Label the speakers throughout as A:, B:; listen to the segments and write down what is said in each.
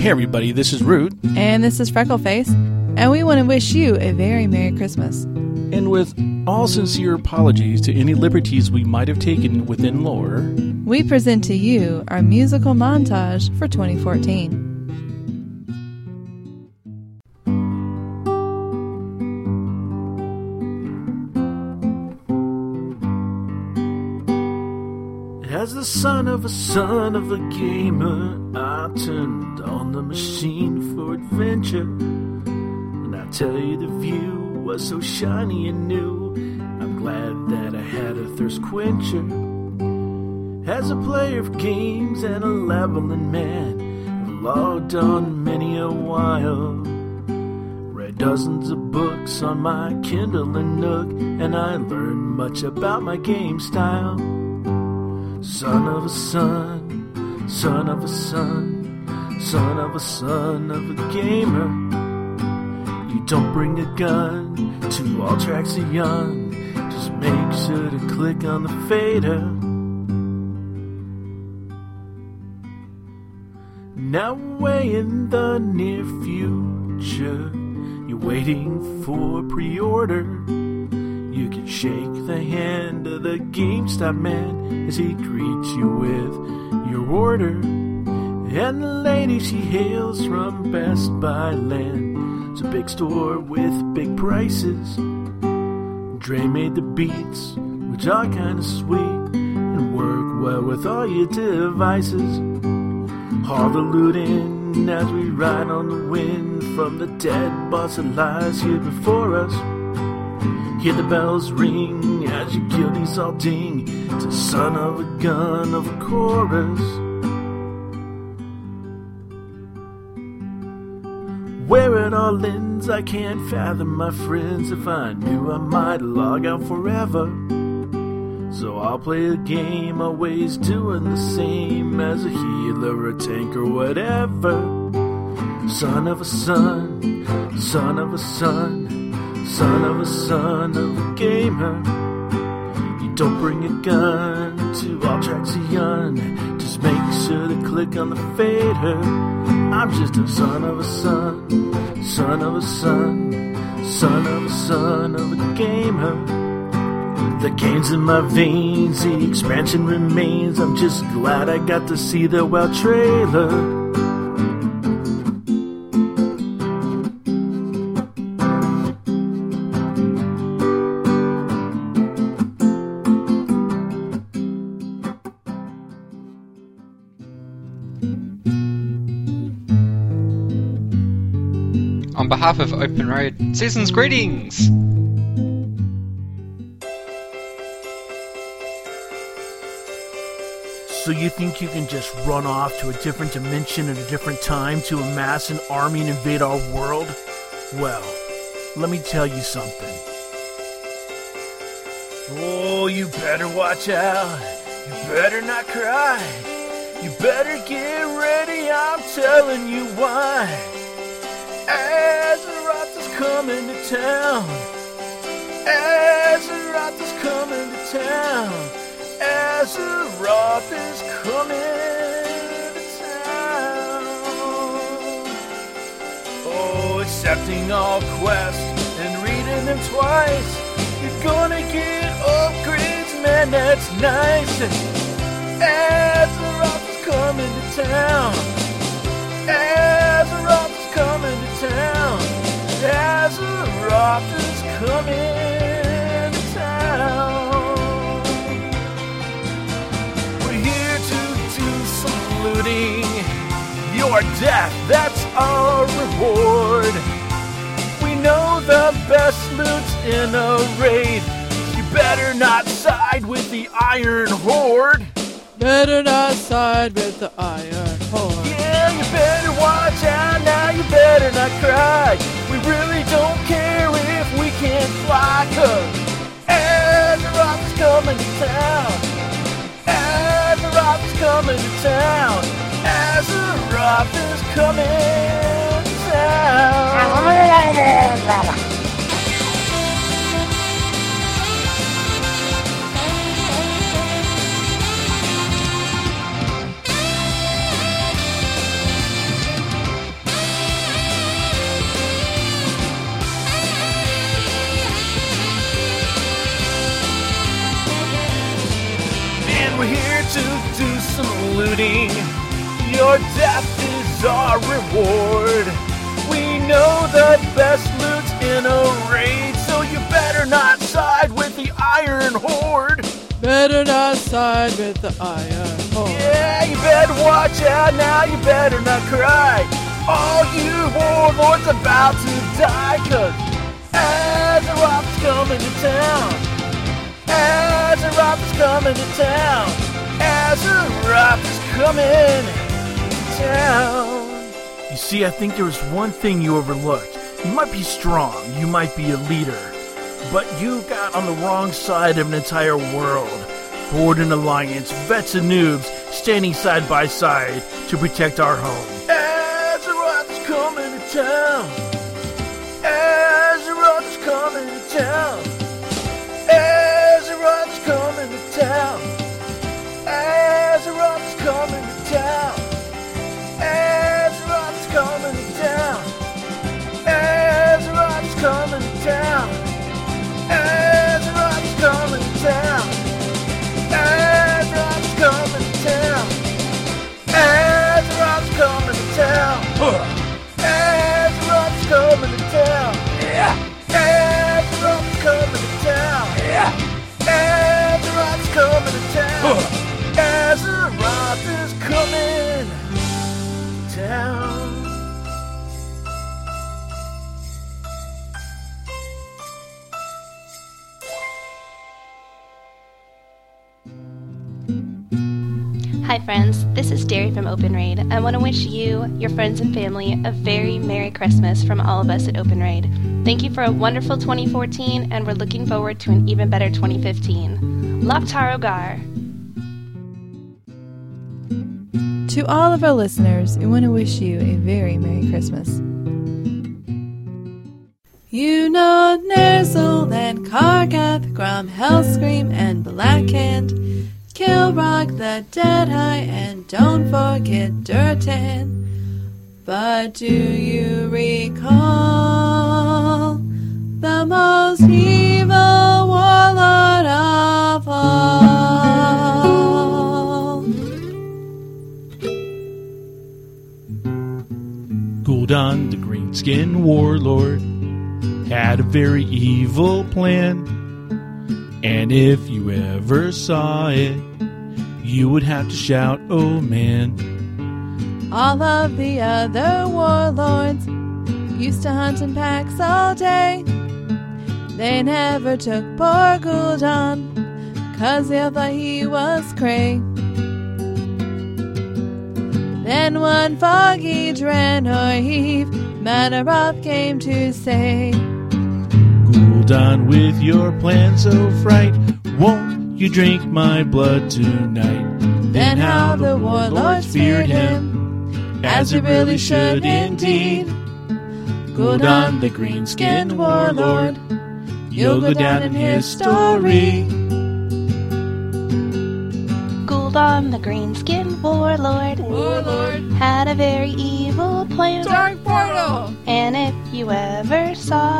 A: Hey, everybody, this is Root.
B: And this is Freckleface. And we want to wish you a very Merry Christmas.
A: And with all sincere apologies to any liberties we might have taken within lore,
B: we present to you our musical montage for 2014.
C: As the son of a son of a gamer, I turned on the machine for adventure. And I tell you, the view was so shiny and new. I'm glad that I had a thirst quencher. As a player of games and a leveling man, I've logged on many a while. Read dozens of books on my Kindle and Nook, and I learned much about my game style. Son of a son, son of a son, son of a son of a gamer. You don't bring a gun to all tracks of young, just make sure to click on the fader. Now, way in the near future, you're waiting for pre order. You can shake the hand of the GameStop man as he greets you with your order. And the lady she hails from Best Buy Land. It's a big store with big prices. Dre made the beats, which are kinda sweet and work well with all your devices. All the as we ride on the wind from the dead boss that lies here before us. Hear the bells ring as your guildies all ding. It's a son of a gun of a chorus. Where it all ends, I can't fathom, my friends. If I knew I might log out forever. So I'll play a game, always doing the same as a healer, a tank, or whatever. Son of a son, son of a son, son of a son of a gamer. You don't bring a gun to all tracks of young. Just make sure to click on the fader. I'm just a son of a son, son of a son, son of a son of a gamer. The game's in my veins, the expansion remains. I'm just glad I got to see the well trailer.
D: Behalf of Open Raid, season's greetings!
C: So you think you can just run off to a different dimension at a different time to amass an army and invade our world? Well, let me tell you something. Oh, you better watch out. You better not cry. You better get ready, I'm telling you why. Is coming to town. Azeroth is coming to town. Azeroth is coming to town. Oh, accepting all quests and reading them twice. You're gonna get upgrades, man, that's nice. Azeroth is coming to town. Azeroth coming to town. We're here to do some looting. Your death, that's our reward. We know the best loot's in a raid. You better not side with the Iron Horde.
B: Better not side with the Iron Horde.
C: Yeah, you better watch out now, you better not cry. Really don't care if we can't fly, cause is coming to town. Azeroth is coming to town. Azeroth is coming to town. Looting. Your death is our reward. We know the best loot's in a raid, so you better not side with the Iron Horde.
B: Better not side with the iron horde.
C: Yeah, you better watch out now, you better not cry. All you warlords about to die, cause Azeroth's coming to town. Azeroth is coming to town. Azeroth is coming to town. You see, I think there was one thing you overlooked. You might be strong, you might be a leader, but you got on the wrong side of an entire world. Horde and Alliance, vets and noobs, standing side by side to protect our home. Azeroth's coming to town.
E: Friends. This is Derry from Open Raid. I want to wish you, your friends, and family a very Merry Christmas from all of us at Open Raid. Thank you for a wonderful 2014, and we're looking forward to an even better 2015. Loktar Ogar.
B: To all of our listeners, we want to wish you a very Merry Christmas. You know Ner'zhul and Kargath, Grom, Hellscream, and Blackhand. Kilrogg the Deadeye, and don't forget Durotan. But do you recall the most evil warlord of all?
A: Gul'dan, the green-skinned warlord, had a very evil plan. And if you ever saw it, you would have to shout, oh man.
B: All of the other warlords used to hunt in packs all day. They never took poor Gul'dan, cause they thought he was cray. Then one foggy Draenor Eve, Mannoroth came to say,
A: Gul'dan, with your plan so fright, won't you drink my blood tonight?
B: Then how the warlords feared him, as they really should indeed. Gul'dan, the green-skinned warlord, you'll go down in history.
E: Gul'dan, the green-skinned warlord,
B: Warlord,
E: had a very evil plan.
B: dark portal,
E: And if you ever saw it,
B: saw it.
E: you would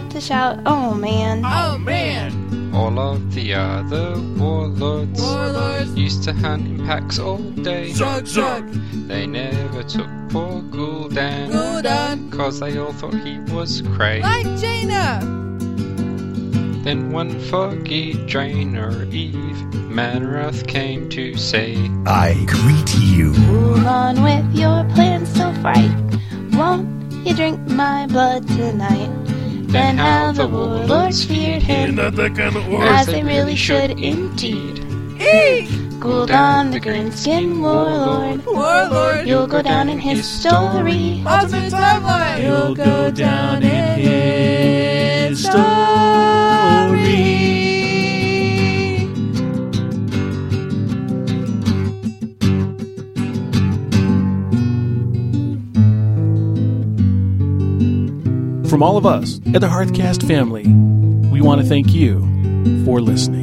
E: have to shout, oh man.
B: Oh man,
D: All of the other warlords
B: warlords,
D: used to hunt in packs all day.
B: shrug, shrug,
D: They never took poor Gul'dan,
B: Gul'dan,
D: cause they all thought he was cray.
B: like Jaina.
D: Then one foggy Draenor Eve, Mannoroth came to say,
F: I greet you.
E: Move on with your plans so fright. Won't you drink my blood tonight? Then how the warlords feared him, not
C: that kind of
E: as they really should indeed.
B: Eek,
E: Gul'dan, the green-skinned warlord,
B: warlord,
E: you'll go down in history.
B: alternate timeline. You'll go down in history.
A: From all of us at the Hearthcast family, we want to thank you for listening.